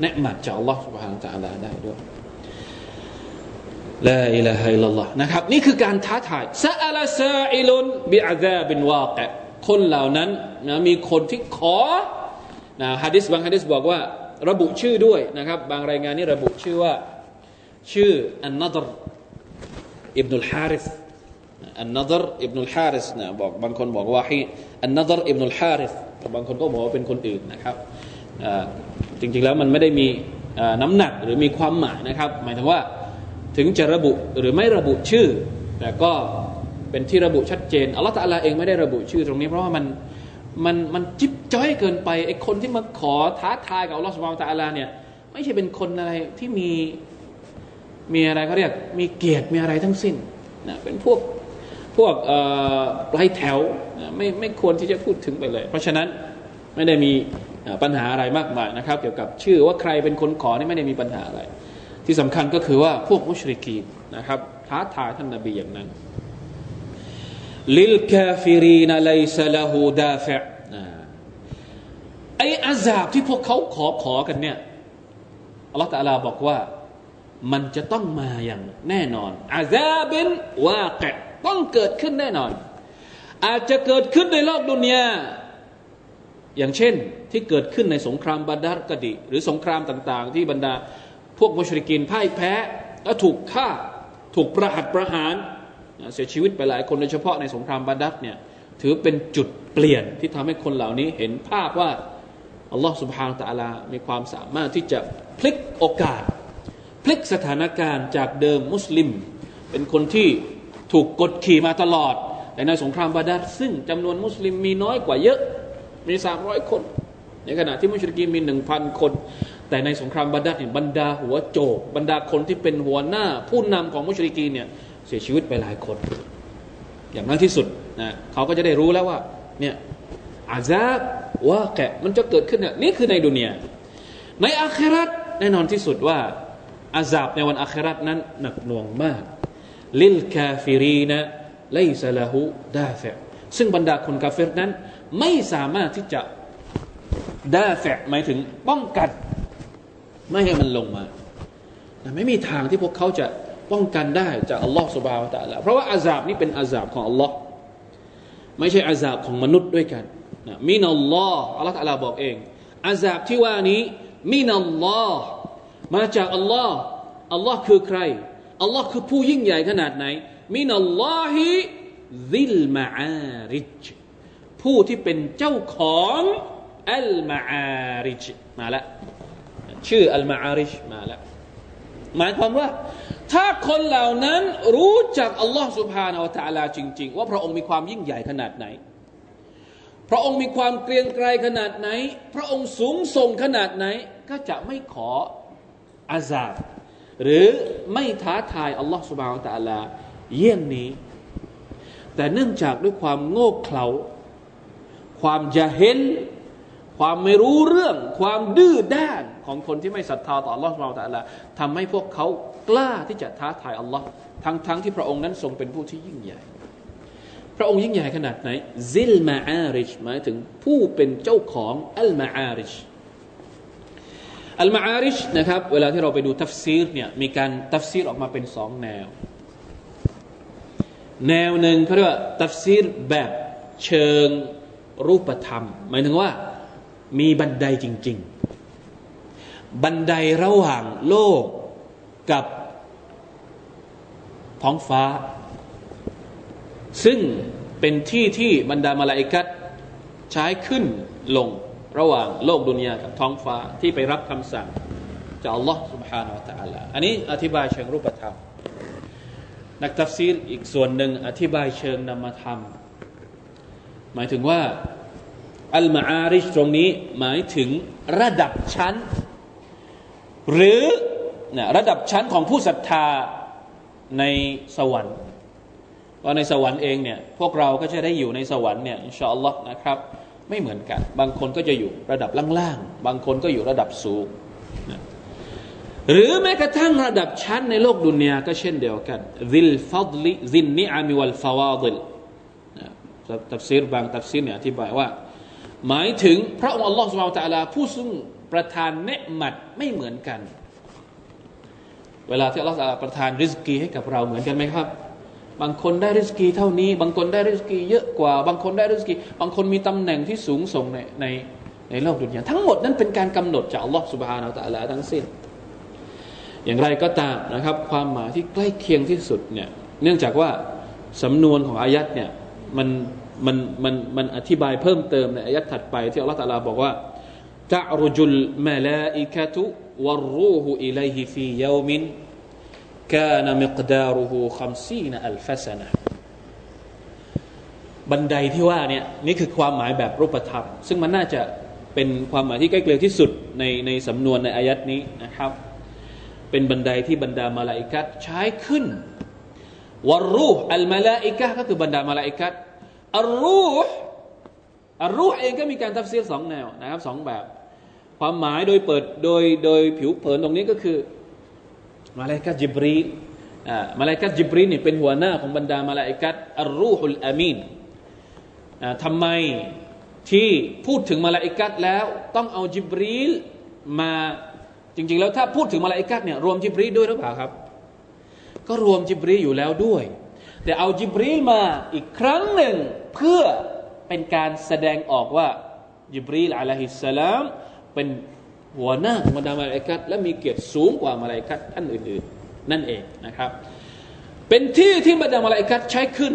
เนะมัดจากอัลลอฮฺสุบฮฺนตะลาได้ด้วย لا إله إلا الله นะครับนี่คือการท้าทายسأل سائل بعذاب واقع คนเหล่านั้นนะมีคนที่ขอนะฮะดิษบางฮะดิษบอกว่า ระบุชื่อด้วยนะครับ บางรายงานนี่ระบุชื่อว่า ชื่ออันนัดรอิบนุลฮาริสอันนัดรอิบนุลฮาริสนะบอกบางคนบอกว่าให้อันนัดรอิบนุลฮาริสบางคนก็บอกว่าเป็นคนอื่นนะครับจริงๆแล้วมันไม่ได้มีน้ำหนักหรือมีความหมายนะครับ หมายถึงว่า ถึงจะระบุหรือไม่ระบุชื่อ แต่ก็เป็นที่ระบุชัดเจนอัลลอฮฺตะลาเองไม่ได้ระบุชื่อตรงนี้ เพราะว่ามันมันมันจิ๊บจ้อยเกินไปไอ้คนที่มาขอท้าทายกับอัลลอฮฺสุบานตะลาเนี่ยไม่ใช่เป็นคนอะไรที่มีมีอะไรเขาเรียกมีเกียรติมีอะไรทั้งสิ้นนะเป็นพวกพวกปลายแถวไม่ไม่ควรที่จะพูดถึงไปเลย เพราะฉะนั้นไม่ได้มีปัญหาอะไรมากมายนะครับ เกี่ยวกับชื่อว่าใครเป็นคนขอนี่ไม่ได้มีปัญหาอะไร ที่สำคัญก็คือว่าพวกมุชริกีนะครับท้าทายท่านนาบีอย่างนั้นللكافرين ليس له دافع อาซาบที่พวกเขาขอขอกันเนี่ยอัลลอฮฺตาลาบอกว่ามันจะต้องมาอย่างแน่นอนعذاب واقع ต้องเกิดขึ้นแน่นอน อาจจะเกิดขึ้นในโลกดุนยาอย่างเช่นที่เกิดขึ้นในสงครามบาดาร์ก็ดี หรือสงครามต่าง ๆ ที่บรรดา พวกมุชริกินพ่ายแพ้แล้วถูกฆ่าถูกประหัตประหารเสียชีวิตไปหลายคนโดยเฉพาะในสงครามบาดัดเนี่ยถือเป็นจุดเปลี่ยนที่ทำให้คนเหล่านี้เห็นภาพว่าอัลลอฮ์สุบฮานตะลา มีความสามารถที่จะพลิกโอกาส พลิกสถานการณ์จากเดิมมุสลิม เป็นคนที่ถูกกดขี่มาตลอด แต่ในสงครามบาดัดซึ่งจำนวนมุสลิมมีน้อยกว่าเยอะมีสามร้อยคน ในขณะที่มุชริกีมีหนึ่งพันคน แต่ในสงครามบาดัรเนี่ยบรรดาหัวโจก บรรดาคนที่เป็นหัวหน้า ผู้นำของมุชริกีนเนี่ยเสียชีวิตไปหลายคน อย่างนั้นที่สุดนะเขาก็จะได้รู้แล้วว่าเนี่ยعذاب واقع มันจะเกิดขึ้นเนี่ยนี่คือในดุนยาในอาคราตแน่นอนที่สุดว่าอาซาบในวันอาคราตนั้นหนักหน่วงมาก للكافرين ليس له دافع ซึ่งบรรดาคนกาเฟรนั้น ไม่สามารถที่จะดาเฟหมายถึงป้องกัน ไม่ให้มันลงมาไม่มีทางที่พวกเขาจะป้องกันได้จากอัลลอฮ์สุบาวตะละเพราะว่าอาซาบนี้เป็นอาซาบของอัลลอฮ์ไม่ใช่อาซาบของมนุษย์ด้วยกันนะมินัลลอฮ์อัลลอฮ์ตะลาบอกเองอาซาบที่ว่านี้มินัลลอฮ์มาจากอัลลอฮ์อัลลอฮ์คือใครอัลลอฮ์คือผู้ยิ่งใหญ่ขนาดไหนมินัลลอฮิซิลมาอาริจผู้ที่เป็นเจ้าของอัลมาอาริจมาแล้ว ชื่ออัลมาอาริจมาแล้วหมายความว่า ถ้าคนเหล่านั้นรู้จักอัลลอฮ์สุบฮานาอัลลอฮจริง ๆ ว่าพระองค์มีความยิ่งใหญ่ขนาดไหน พระองค์มีความเกรียงไกรขนาดไหน พระองค์สูงส่งขนาดไหน ก็จะไม่ขออาซาบหรือไม่ท้าทายอัลลอฮ์สุบฮานาอัลลอฮเยี่ยงนี้ แต่เนื่องจากด้วยความโง่เขลาความจะเห็น ความไม่รู้เรื่อง ความดื้อด้านของคนที่ไม่ศรัทธาต่ออัลลอฮ์สุบฮานาอัลลอฮทำให้พวกเขากล้าที่จะท้าทายอัลลอฮ์ทั้งทั้งที่พระองค์นั้นทรงเป็นผู้ที่ยิ่งใหญ่ พระองค์ยิ่งใหญ่ขนาดไหนซิลมาอาริชหมายถึงผู้เป็นเจ้าของอัลมาอาริชالمعارج นะครับเวลาที่เราไปดูทัฟซีรเนี่ยมีการทัฟซีรออกมาเป็นสองแนว แนวหนึ่งเขาเรียกว่าทัฟซีรแบบเชิงรูปธรรม หมายถึงว่า มีบันไดจริง ๆ บันไดระหว่างโลกกับท้องฟ้า ซึ่งเป็นที่ที่บรรดามาลาอิกัดใช้ขึ้นลงระหว่างโลกดุนยากับท้องฟ้าที่ไปรับคำสั่งจากอัลลอฮ์ سبحانه และ تعالى อันนี้อธิบายเชิงรูปธรรม นักตัฟซีรอีกส่วนหนึ่งอธิบายเชิงนามธรรม หมายถึงว่า อัลมาอาริชตรงนี้หมายถึงระดับชั้น หรือนะระดับชั้นของผู้ศรัทธาในสวรรค์ว่าในสวรรค์เองเนี่ยพวกเราก็จะได้อยู่ในสวรรค์เนี่ยอินชาอัลลอฮ์นะครับ ไม่เหมือนกัน บางคนก็จะอยู่ระดับล่างๆบางคนก็อยู่ระดับสูงนะหรือแม้กระทั่งระดับชั้นในโลกดุนยาก็เช่นเดียวกันذي الفضل ذي النعم والفواضل ตัฟซีรบางตัฟซีรเนี่ยอธิบายว่า หมายถึงพระองค์อัลลอฮฺสุบฮานตะลาผู้ซึ่งประทานเนี๊ยะมัตไม่เหมือนกัน เวลาที่อัลลอฮฺประทานริสกีให้กับเราเหมือนกันไหมครับ บางคนได้ริสกีเท่านี้ บางคนได้ริสกีเยอะกว่า บางคนได้ริสกี บางคนมีตำแหน่งที่สูงส่งในในในโลกดุนยาทั้งหมดนั้นเป็นการกำหนดจากอัลลอฮฺสุบฮานาอัลลอฮฺทั้งสิ้น อย่างไรก็ตามนะครับ ความหมายที่ใกล้เคียงที่สุดเนี่ยเนื่องจากว่าสำนวนของอายัดเนี่ยมัน มันมันมันอธิบายเพิ่มเติมในอายัดถัดไป ที่อัลลอฮฺตะลาบอกว่าตะรุจุลมาลาอิกะตุ والروح إليه في يوم كان مقداره خمسين ألف سنة บันไดที่ว่าเนี่ยนี่คือความหมายแบบรูปธรรม ซึ่งมันน่าจะเป็นความหมายที่ใกล้เคียงที่สุดในในสำนวนในอายัดนี้นะครับ เป็นบันไดที่บรรดามาลาอิกัดใช้ขึ้นวรรูอัลมาลาอิกะก็คือบรรดามาลาอิกัด อัลรูห์อัลรูห์เองก็มีการทับเสียสองแนวนะครับสองแบบ ความหมายโดยเปิดโดยโดยผิวเผินตรงนี้ก็คือมาลายกัดจิบรีอ่ามาลายกัดจิบรีนี่เป็นหัวหน้าของบรรดามาลายกัดอัลรูฮุลอามีนอ่าทำไมที่พูดถึงมาลาอิกัดแล้วต้องเอาจิบรีลมาจริง ๆ แล้วถ้าพูดถึงมาลาอิกัดเนี่ยรวมจิบรีด้วยหรือเปล่าครับ ก็รวมจิบรีลอยู่แล้วด้วย แต่เอาจิบรีลมาอีกครั้งหนึ่งเพื่อเป็นการแสดงออกว่าจิบรีลอะลัยฮิสสลามเป็นหัวหน้าของบรรดามาลาอิกัดและมีเกียรติสูงกว่ามาลาอิกัดท่านอื่นๆ นั่นเองนะครับ เป็นที่ที่บรรดามาลาอิกัดใช้ขึ้น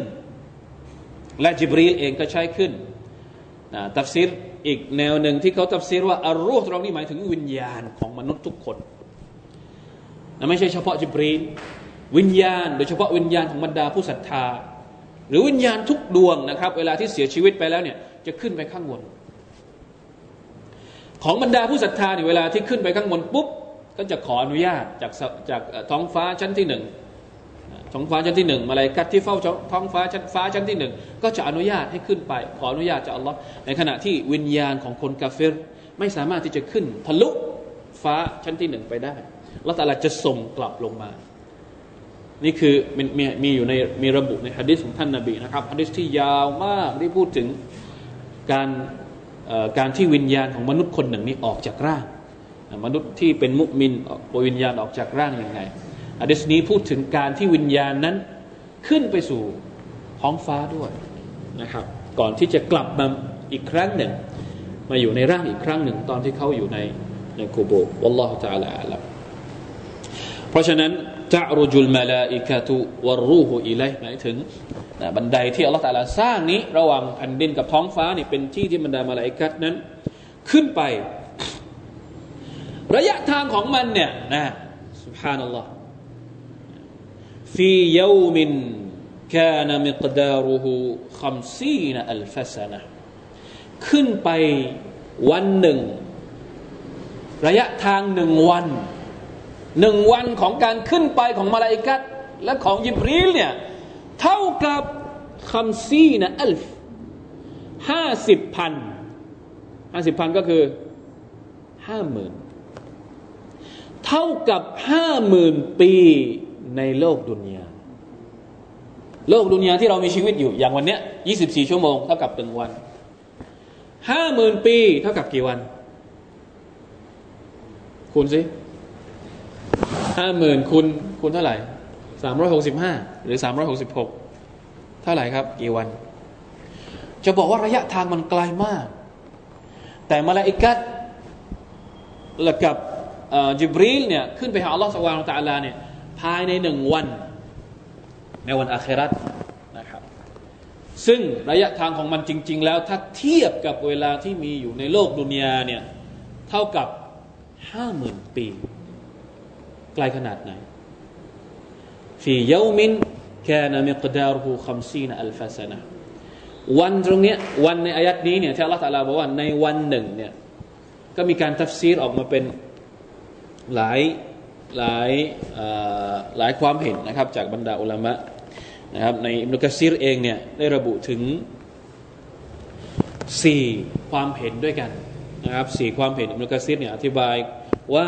และจิบรีลเองก็ใช้ขึ้นนะตัฟซีรอีกแนวหนึ่งที่เขาตัฟซีรว่าالروح ตรงนี้หมายถึงวิญญาณของมนุษย์ทุกคนนะไม่ใช่เฉพาะจิบรีล วิญญาณ โดยเฉพาะวิญญาณของบรรดาผู้ศรัทธา หรือวิญญาณทุกดวงนะครับ เวลาที่เสียชีวิตไปแล้วเนี่ยจะขึ้นไปข้างบนของบรรดาผู้ศรัทธาเนี่ยเวลาที่ขึ้นไปข้างบนปุ๊บก็จะขออนุญาตจากจากท้องฟ้าชั้นที่หนึ่งท้องฟ้าชั้นที่หนึ่งมาเลยกัดที่เฝ้าท้องฟ้าชั้นฟ้าชั้นที่หนึ่งก็จะอนุญาตให้ขึ้นไป ขออนุญาตจากอัลลอฮ์ในขณะที่วิญญาณของคนกาเฟรไม่สามารถที่จะขึ้นทะลุฟ้าชั้นที่หนึ่งไปได้แล้วแต่ละจะส่งกลับลงมา นี่คือมีมีอยู่ในมีระบุในฮะดิษของท่านนาบีนะครับฮะดิษที่ยาวมากที่พูดถึงการการที่วิญญาณของมนุษย์คนหนึ่งนี้ออกจากร่าง มนุษย์ที่เป็นมุมินวิญญาณออกจากร่างยังไงฮะดิษนี้พูดถึงการที่วิญญาณนั้นขึ้นไปสู่ท้องฟ้าด้วยนะครับ ก่อนที่จะกลับมาอีกครั้งหนึ่ง มาอยู่ในร่างอีกครั้งหนึ่ง ตอนที่เขาอยู่ในในกูโบวัลลอฮฺตาลาอัลลเพราะฉะนั้น จะรูจุลมาลาอิกะตุวรูหูอีไลหมายถึงบันไดที่อัลลอฮฺตาลาสร้างนี้ ระหว่างแผ่นดินกับท้องฟ้านี่เป็นที่ที่บรรดามาลาอิกัตนั้น ขึ้นไป ระยะทางของมันเนี่ยนะสุบฮานัลลอฮฺفي يوم كان مقداره خمسين ألف سنة ขึ้นไปวันหนึ่ง ระยะทางหนึ่งวัน หนึ่งวันของการขึ้นไปของมาลาอิกัดและของยิบรีลเนี่ยเท่ากับخمسين ألف ห้าสิบพันห้าสิบพันก็คือห้าหมื่นเท่ากับห้าหมื่นปีในโลกดุนยาโลกดุนยาที่เรามีชีวิตอยู่อย่างวันเนี้ยยี่สิบสี่ชั่วโมงเท่ากับหนึ่งวันห้าหมื่นปีเท่ากับกี่วัน คูณสิ ห้าหมื่นคูณคูณเท่าไหร่สามร้อยหกสิบห้าหรือสามร้อยหกสิบหกเท่าไหร่ครับ กี่วัน จะบอกว่าระยะทางมันไกลมาก แต่มาลาอิกัดและกับจิบรีลเนี่ยขึ้นไปหาอัลลอฮฺสุบฮานาตะลาเนี่ยภายในหนึ่งวัน ในวันอาคราตนะครับ ซึ่งระยะทางของมันจริง ๆ แล้วถ้าเทียบกับเวลาที่มีอยู่ในโลกดุนยาเนี่ยเท่ากับห้าหมื่นปี ไกลขนาดไหนفي يوم كان مقداره خمسين ألف سنةวันตรงเนี้ยวันในอายัดนี้เนี่ยที่อัลลอฮฺตะลาบอกว่าในวันหนึ่งเนี่ยก็มีการทัฟซีรออกมาเป็นหลายหลายหลายความเห็นนะครับจากบรรดาอุลามะนะครับในอิมนุกะซีรเองเนี่ยได้ระบุถึงสี่ความเห็นด้วยกันนะครับสี่ความเห็นอิมนุกะซีรเนี่ยอธิบายว่า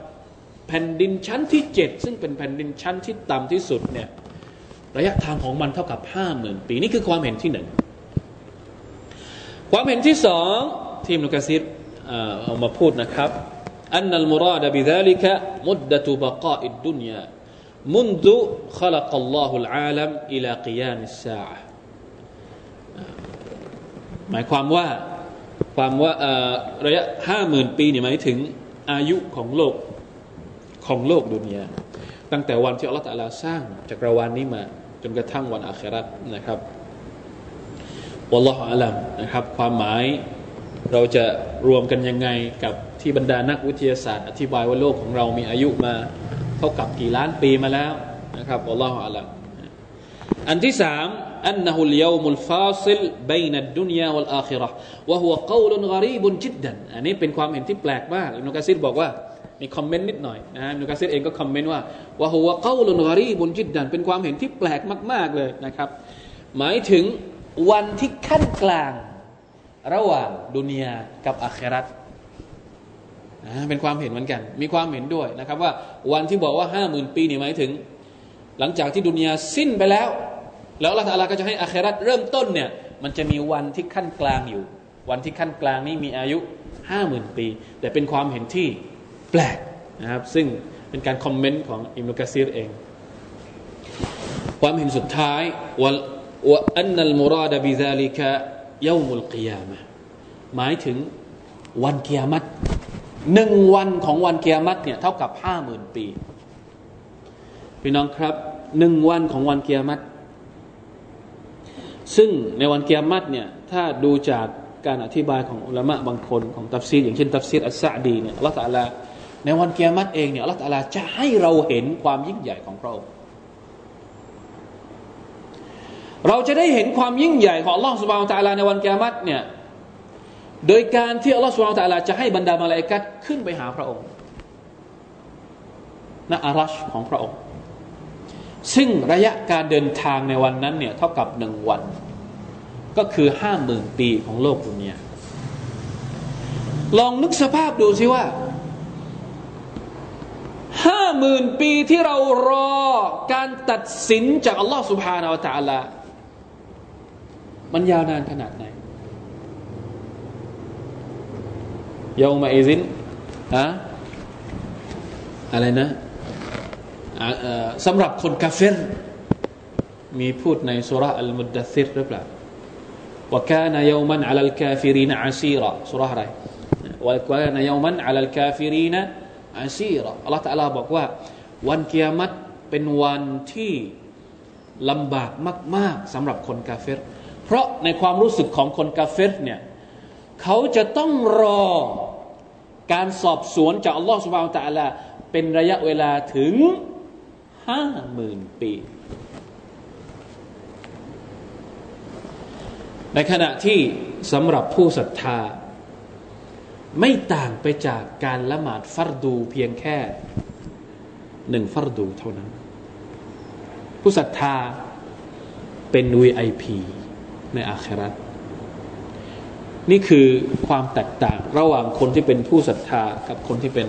แผ่นดินชั้นที่เจ็ดซึ่งเป็นแผ่นดินชั้นที่ต่ำที่สุดเนี่ยระยะทางของมันเท่ากับห้าหมื่นปีนี่คือความเห็นที่หนึ่งความเห็นที่สองที่มุกซิดเอามาพูดนะครับ أن المراد بذلك مدة بقاء الدنيا منذ خلق الله العالم إلى قيام الساعة หมายความว่าความว่าระยะห้าหมื่นปีเนี่ยหมายถึงอายุของโลก ของโลกดุนยาตั้งแต่วันที่อัลลอฮฺตะลาสร้างจักรวาลนี้มาจนกระทั่งวันอาคราตนะครับวัลลอฮฺอัลัมนะครับความหมายเราจะรวมกันยังไงกับที่บรรดานักวิทยาศาสตร์ อธิบายว่าโลกของเรามีอายุมาเท่ากับกี่ล้านปีมาแล้วนะครับอัลลอฮฺอัลลอฮฺอันที่สาม أنه اليوم الفاصل بين الدنيا والآخرة وهو قول غريب جدا อันนี้เป็นความเห็นที่แปลกมากอินุกาซิดบอกว่า มีคอมเมนต์นิดหน่อยนะอินุกาซิดเองก็คอมเมนต์ว่าว่าหัวเก้าลุนกรีบุนจิดดันเป็นความเห็นที่แปลกมาก ๆเลยนะครับ หมายถึงวันที่ขั้นกลาง ระหว่างดุนยากับอาคราตเป็นความเห็นเหมือนกัน มีความเห็นด้วยนะครับว่าวันที่บอกว่าห้าหมื่นปีนี่หมายถึง หลังจากที่ดุนยาสิ้นไปแล้ว แล้วอัลลอฮฺก็จะให้อาคราตเริ่มต้นเนี่ยมันจะมีวันที่ขั้นกลางอยู่ วันที่ขั้นกลางนี้มีอายุห้าหมื่นปี แต่เป็นความเห็นที่ แปลกนะครับซึ่งเป็นการคอมเมนต์ของอิมนุกะซีรเอง ความเห็นสุดท้ายว่าว่าอันนัลมุราดบิซาลิกะยามุลกิยามะหมายถึงวันกิยามัตหนึ่งวันของวันกิยามัตเนี่ยเท่ากับห้าหมื่นปีพี่น้องครับหนึ่งวันของวันกิยามัตซึ่งในวันกิยามัตเนี่ยถ้าดูจากการอธิบายของอุลามะบางคนของตัฟซีรอย่างเช่นตัฟซีรอัสซาดีเนี่ยอัลลอฮฺตะลา ในวันกิยามัตเองเนี่ยอัลลอฮฺตะลาจะให้เราเห็นความยิ่งใหญ่ของพระองค์เราจะได้เห็นความยิ่งใหญ่ของอัลลอฮฺสุบานตะลาในวันกิยามัตเนี่ยโดยการที่อัลลอฮฺสุบานตะลาจะให้บรรดามาลาอิกัดขึ้นไปหาพระองค์ณอารัชของพระองค์ ซึ่งระยะการเดินทางในวันนั้นเนี่ยเท่ากับหนึ่งวัน ก็คือห้าหมื่นปีของโลกดุนยาลองนึกสภาพดูสิว่า ห้าหมื่นปีที่เรารอการตัดสินจากอัลลอฮฺสุบฮานาอัลตะลามันยาวนานขนาดไหนยาวมาเอซินอะอะไรนะสำหรับคนกาเฟรมีพูดในสุราอัลมุดดัซิรหรือเปล่าว่าการ يوما على الكافرين عسيرا สุราอะไร وكان يوما على الكافرين อาซีรออัลลอฮฺตะลาบอกว่า วันเกียรติเป็นวันที่ลำบากมาก ๆสำหรับคนกาเฟรเพราะในความรู้สึกของคนกาเฟรเนี่ยเขาจะต้องรอการสอบสวนจากอัลลอฮฺสุบานตะลาเป็นระยะเวลาถึงห้าหมื่นปี ในขณะที่สำหรับผู้ศรัทธา ไม่ต่างไปจากการละหมาดฟัรดูเพียงแค่หนึ่งฟัรดูเท่านั้น ผู้ศรัทธาเป็น VIP ในอาคราตนี่คือความแตกต่างระหว่างคนที่เป็นผู้ศรัทธากับคนที่เป็น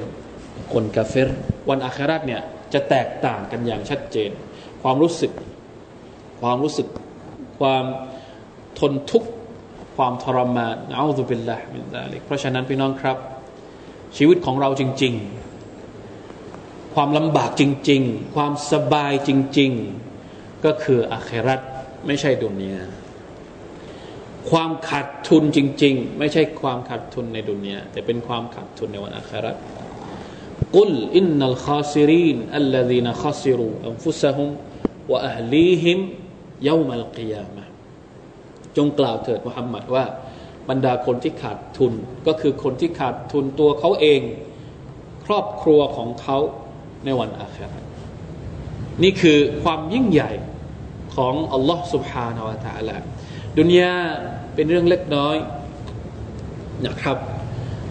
คนกาเฟรวันอาคราตเนี่ยจะแตกต่างกันอย่างชัดเจน ความรู้สึก ความรู้สึก ความทนทุกข์ ความทรมานเอาตุบิลละมินซาลิกเพราะฉะนั้นพี่น้องครับ ชีวิตของเราจริง ๆ ความลำบากจริง ๆ ความสบายจริง ๆ ก็คืออาครัตไม่ใช่ดุนยาความขาดทุนจริง ๆ ไม่ใช่ความขาดทุนในดุนยาแต่เป็นความขาดทุนในวันอาครัตقل إن الخاسرين الذين خسروا أنفسهم وأهليهم يوم القيامة จงกล่าวเถิดมุฮัมมัดว่าบรรดาคนที่ขาดทุนก็คือคนที่ขาดทุนตัวเขาเอง ครอบครัวของเขาในวันอาครานี่คือความยิ่งใหญ่ของอัลลอฮ์ سبحانه และ تعالى ดุนยาเป็นเรื่องเล็กน้อยนะครับ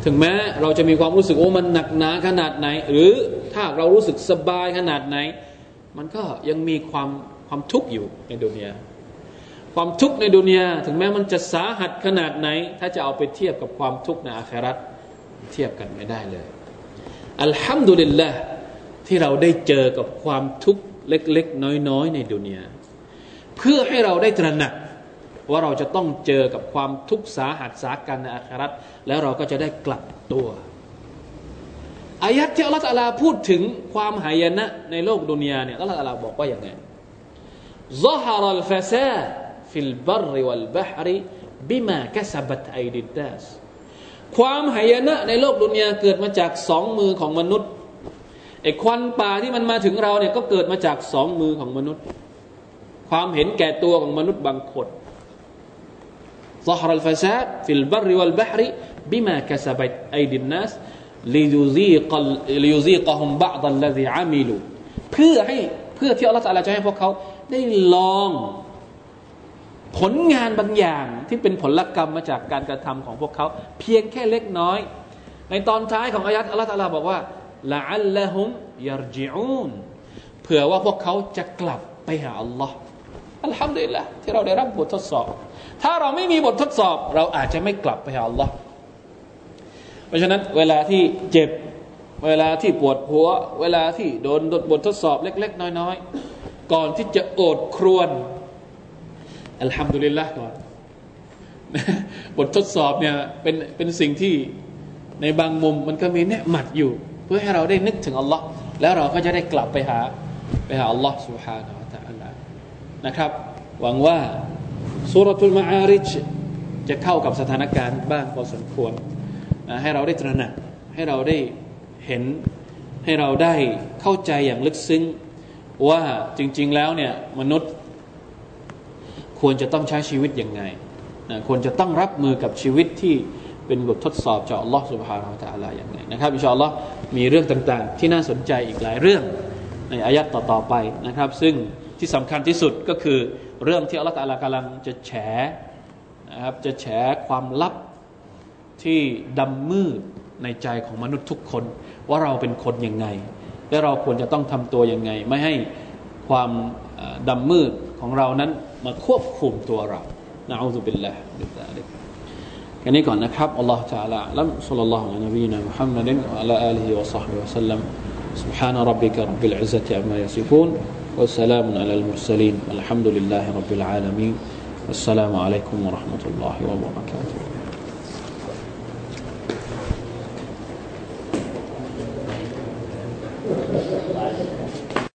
ถึงแม้เราจะมีความรู้สึกโอ้มันหนักหนาขนาดไหน หรือถ้าเรารู้สึกสบายขนาดไหน มันก็ยังมีความความทุกข์อยู่ในดุนยา ความทุกข์ในดุนยาถึงแม้มันจะสาหัสขนาดไหน ถ้าจะเอาไปเทียบกับความทุกข์ในอาคราตเทียบกันไม่ได้เลย อัลฮัมดุลิลละที่เราได้เจอกับความทุกข์เล็กๆ น้อยๆ ในดุนยาเพื่อให้เราได้ตระหนัก ว่าเราจะต้องเจอกับความทุกข์สาหัสสากันในอาคราตแล้วเราก็จะได้กลับตัวอายัดที่อัลลอฮฺพูดถึงความหายนะในโลกดุนยาเนี่ยอัลลอฮฺบอกว่าอย่างไง ظهر الفساد في البر والبحر بما كسبت أيدي الناس ความหายนะในโลกดุนยาเกิดมาจากสองมือของมนุษย์ไอ้ควันป่าที่มันมาถึงเราเนี่ยก็เกิดมาจากสองมือของมนุษย์ ความเห็นแก่ตัวของมนุษย์บางคนظهر الفساد في البر والبحر بما كسبت أيدي الناس ليذيق ليذيقهم بعض الذي عملوا เพื่อให้เพื่อที่อัลลอฮฺจะให้พวกเขาได้ลอง ผลงานบางอย่างที่เป็นผลกรรมมาจากการกระทำของพวกเขาเพียงแค่เล็กน้อย ในตอนท้ายของอายัดอัลลอฮฺตาลาบอกว่าلعلهم يرجعون เผื่อว่าพวกเขาจะกลับไปหาอัลลอฮ์อัลฮัมดุลิลลาฮฺที่เราได้รับบททดสอบ ถ้าเราไม่มีบททดสอบ เราอาจจะไม่กลับไปหาอัลลอฮ์เพราะฉะนั้นเวลาที่เจ็บเวลาที่ปวดหัว เวลาที่โดนบททดสอบเล็ก ๆ น้อย ๆ ก่อนที่จะโอดครวน อัลฮัมดุลิลละก่อนบททดสอบเนี่ยเป็นเป็นสิ่งที่ในบางมุมมันก็มีเนี่ยหมัดอยู่ เพื่อให้เราได้นึกถึงอัลลอฮ์แล้วเราก็จะได้กลับไปหาไปหาอัลลอฮ์สุฮานะตะอัลลนะครับ หวังว่าสุรทูลมาอาริชจะเข้ากับสถานการณ์บ้างพอสมควรให้เราได้ตระหนักให้เราได้เห็นให้เราได้เข้าใจอย่างลึกซึ้งว่าจริง ๆแล้วเนี่ยมนุษย์ ควรจะต้องใช้ชีวิตยังไงนะควรจะต้องรับมือกับชีวิตที่เป็นบททดสอบจากอัลลอฮฺสุบฮานาอัลตะลาอย่างไรนะครับอินชาอัลลอฮ์มีเรื่องต่างๆ ที่น่าสนใจอีกหลายเรื่องในอายัดต่อๆไปนะครับ ซึ่งที่สำคัญที่สุดก็คือเรื่องที่อัลลอฮฺ تعالىกำลังจะแฉนะครับจะแฉความลับที่ดำมืดในใจของมนุษย์ทุกคน ว่าเราเป็นคนยังไง และเราควรจะต้องทำตัวยังไง ไม่ให้ความดำมืดของเรานั้น มาควบคุมตัวเรานะอูซุบิลลาห์บิลลาฮิแค่นี้ก่อนนะครับอัลลอฮฺ تعالى ลัมซัลลัลลอฮุอะลัยฮิวะซัลลัมมุฮัมมัดวะอะลาอาลีฮิวะศอฮบิวะซัลลัม سبحان ربك رب العزة عما يصفون والسلام على المرسلين والحمد لله رب العالمين والسلام عليكم ورحمة الله وبركاته